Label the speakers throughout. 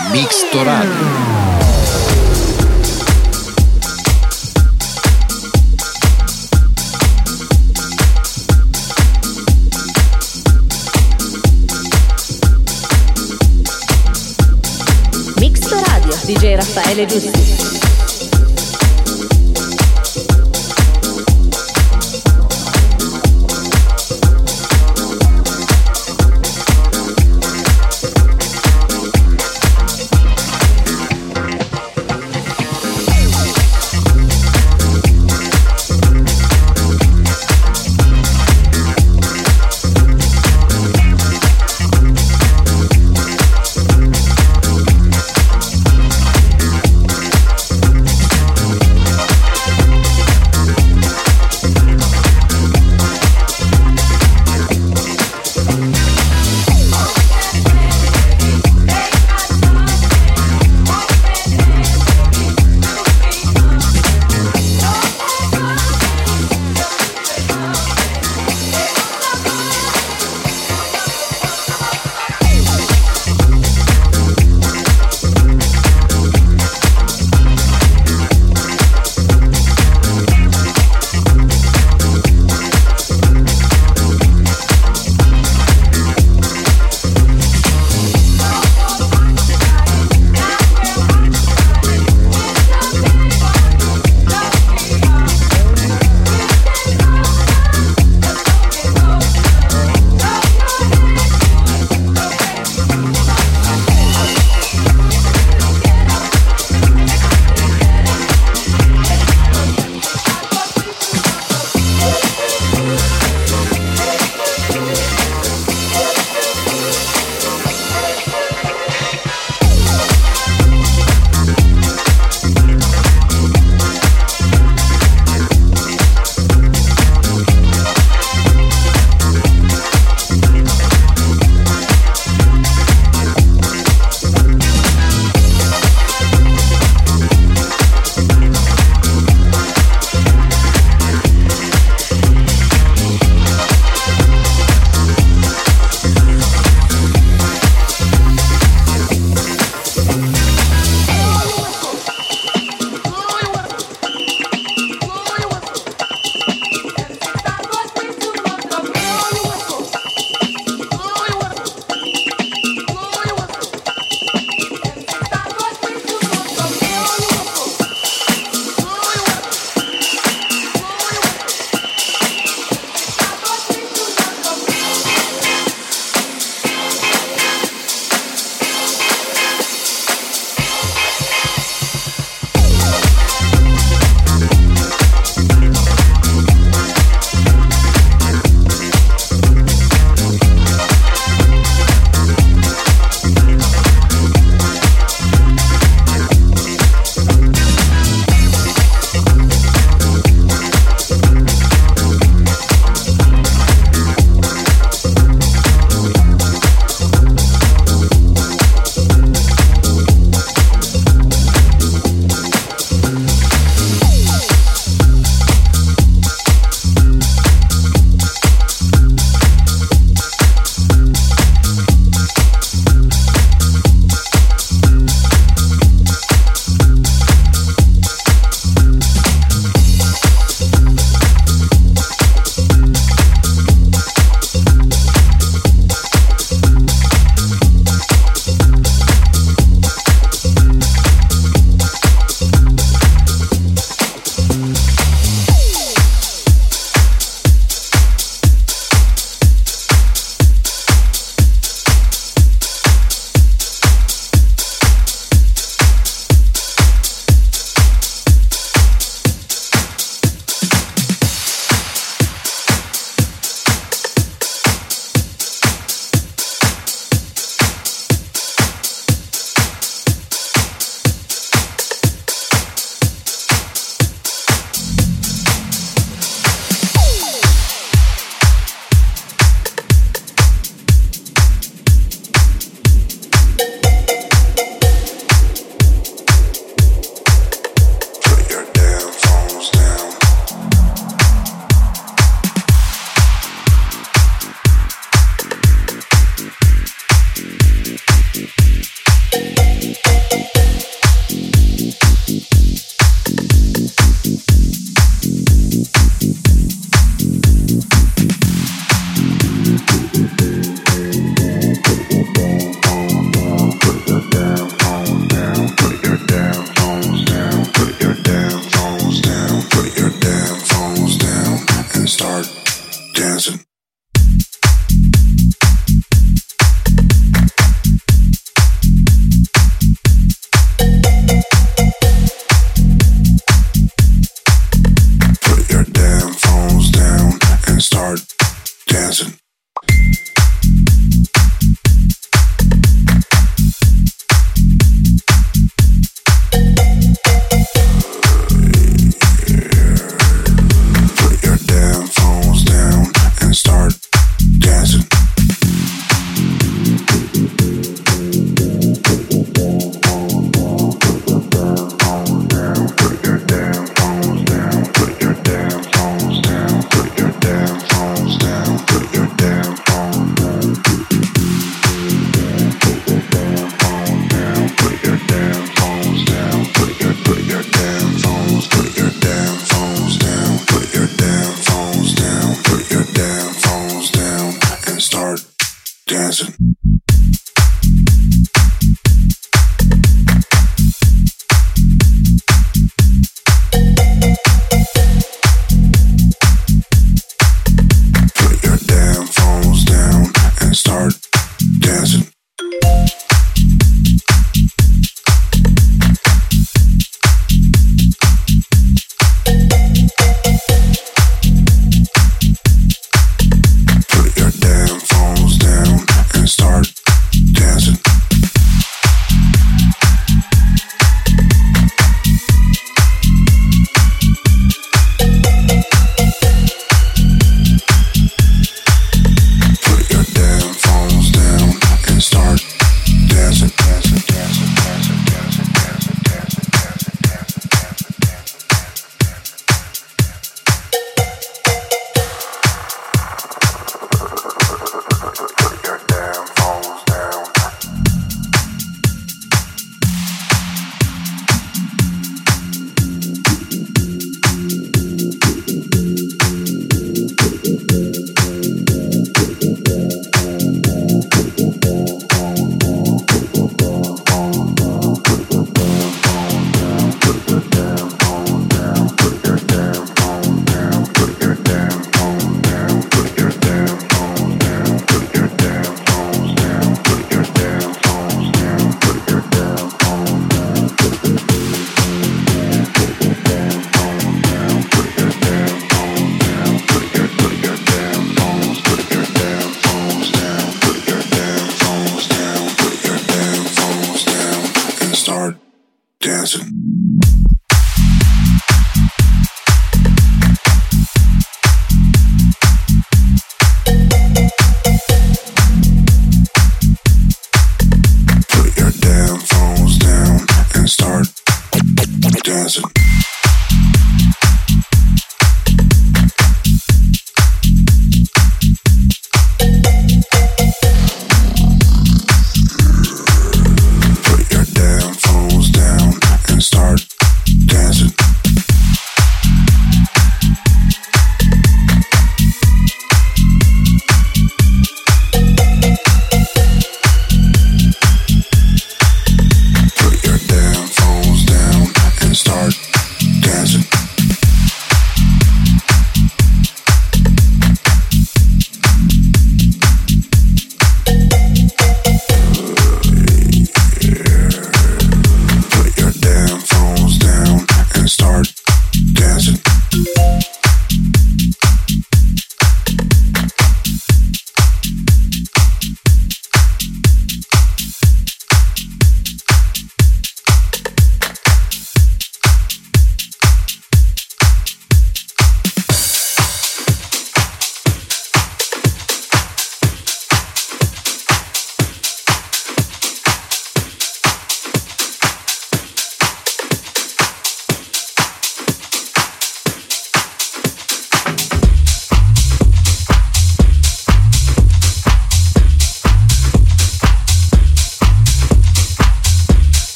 Speaker 1: Mixtoradio.
Speaker 2: DJ Raffaele Giusti.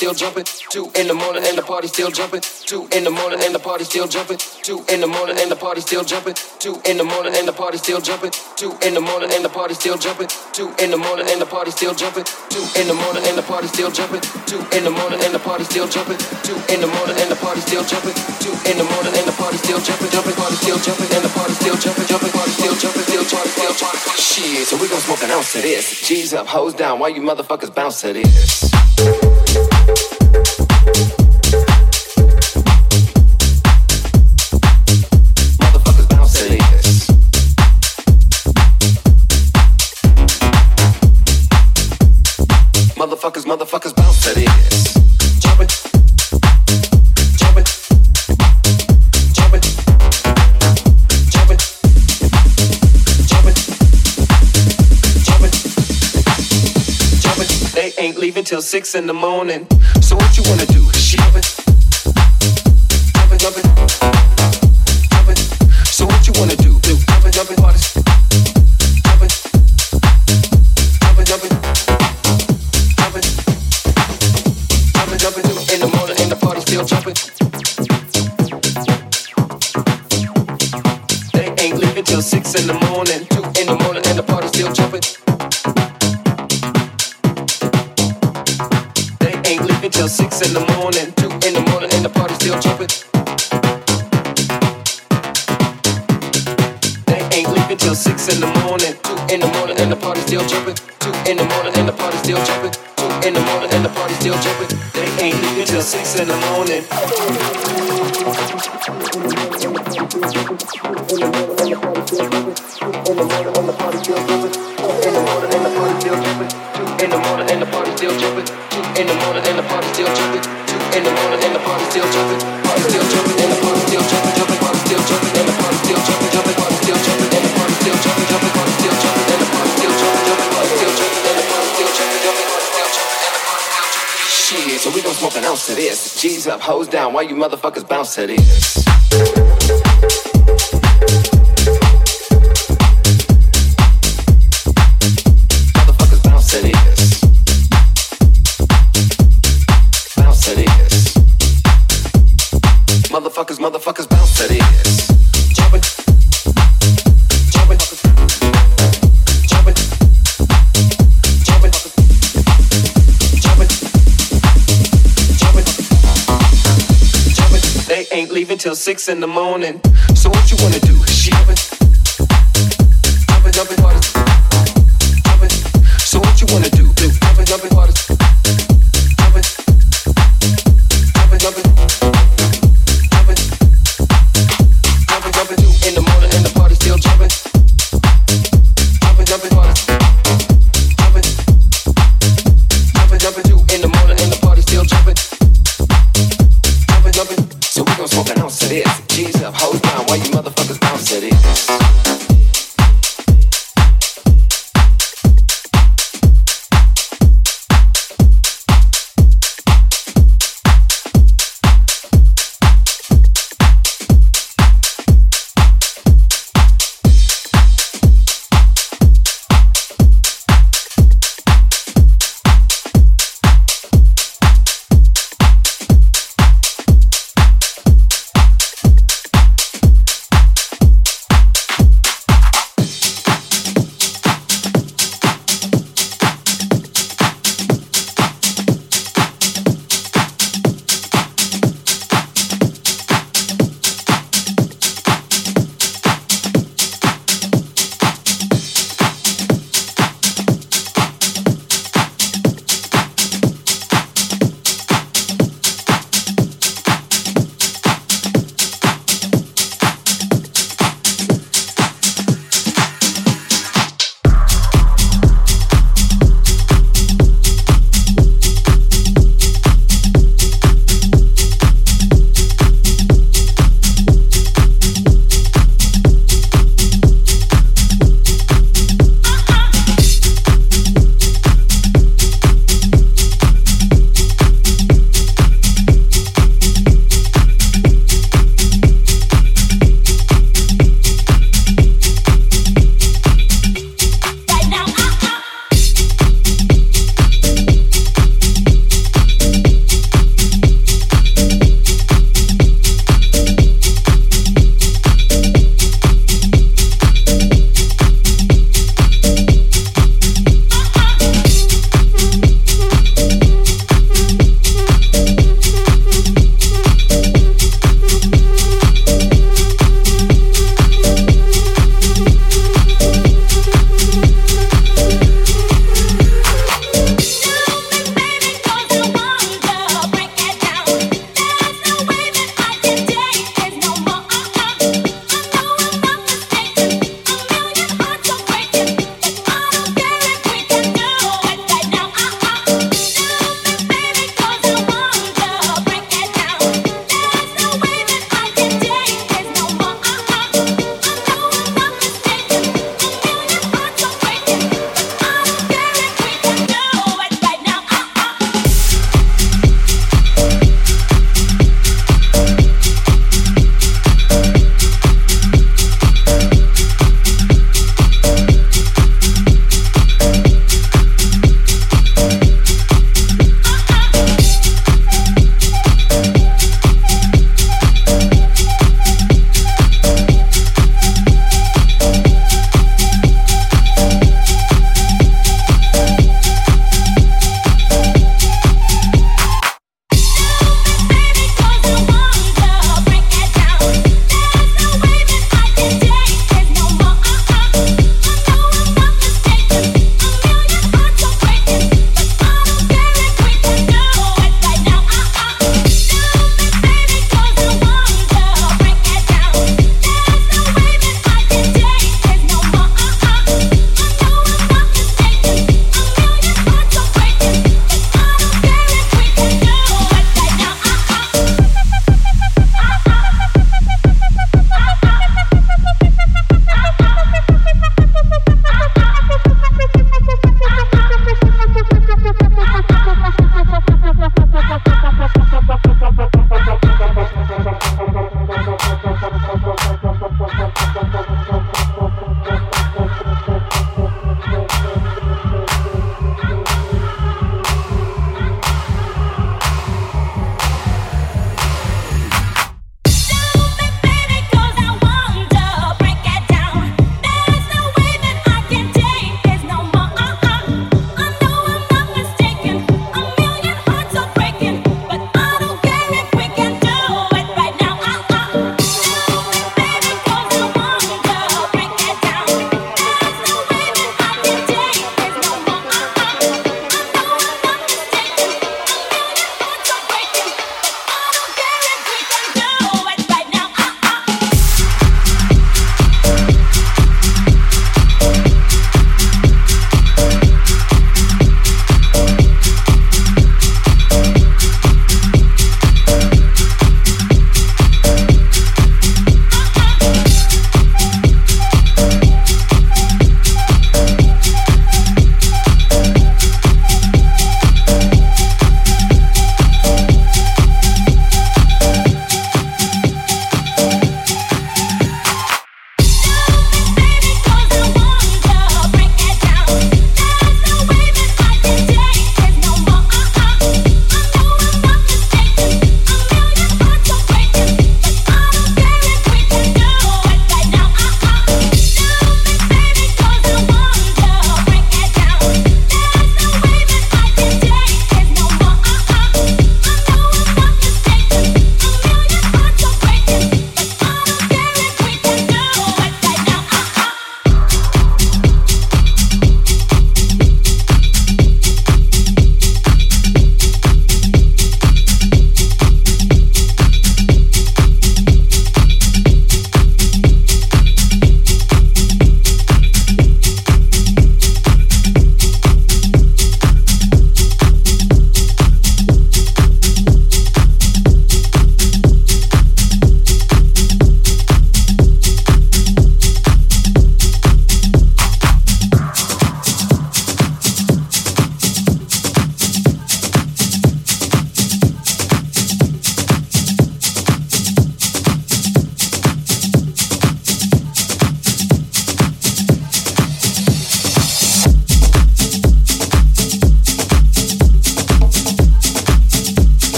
Speaker 3: Still jumping. Two in the morning and the party still jumping. Two in the morning and the party still jumping. Two in the morning and the party still jumping. Two in the morning and the party still jumping. Two in the morning and the party still jumping. Two in the morning and the party still jumping. Two in the morning and the party still jumping. Two in the morning and the party still jumping. Two in the morning and the party still jumping. Two in the morning and the party still jumping. Jumping party still jumping and the party still jumping. Jumping party still jumping. Still party still jumping. Shit, so we gon' smoke an ounce of this. G's up, hoes down. Why you motherfuckers bounce to this? Till six in the morning. So what you wanna do? Jumping, jumping, jumping, jumping. So what you wanna do? Do jumping, jumping, parties. Jumping, jumping, jumping. Jumping, jumping, jumping two in the morning and the party still jumping. They ain't leaving till six in the morning. Two in the morning and the party still jumping. Six in the morning. Two in the morning and the party still jumping. They ain't leaving till six in the morning. Two in the morning and the party still jumping. Two in the morning and the party still jumping. Two in the morning and the party still jumping. They ain't leaving till six in the morning. So we gon' smoke an ounce of this. G's up, hoes down. Why you motherfuckers bounce to this? Till six in the morning. So what you wanna do? Jumping,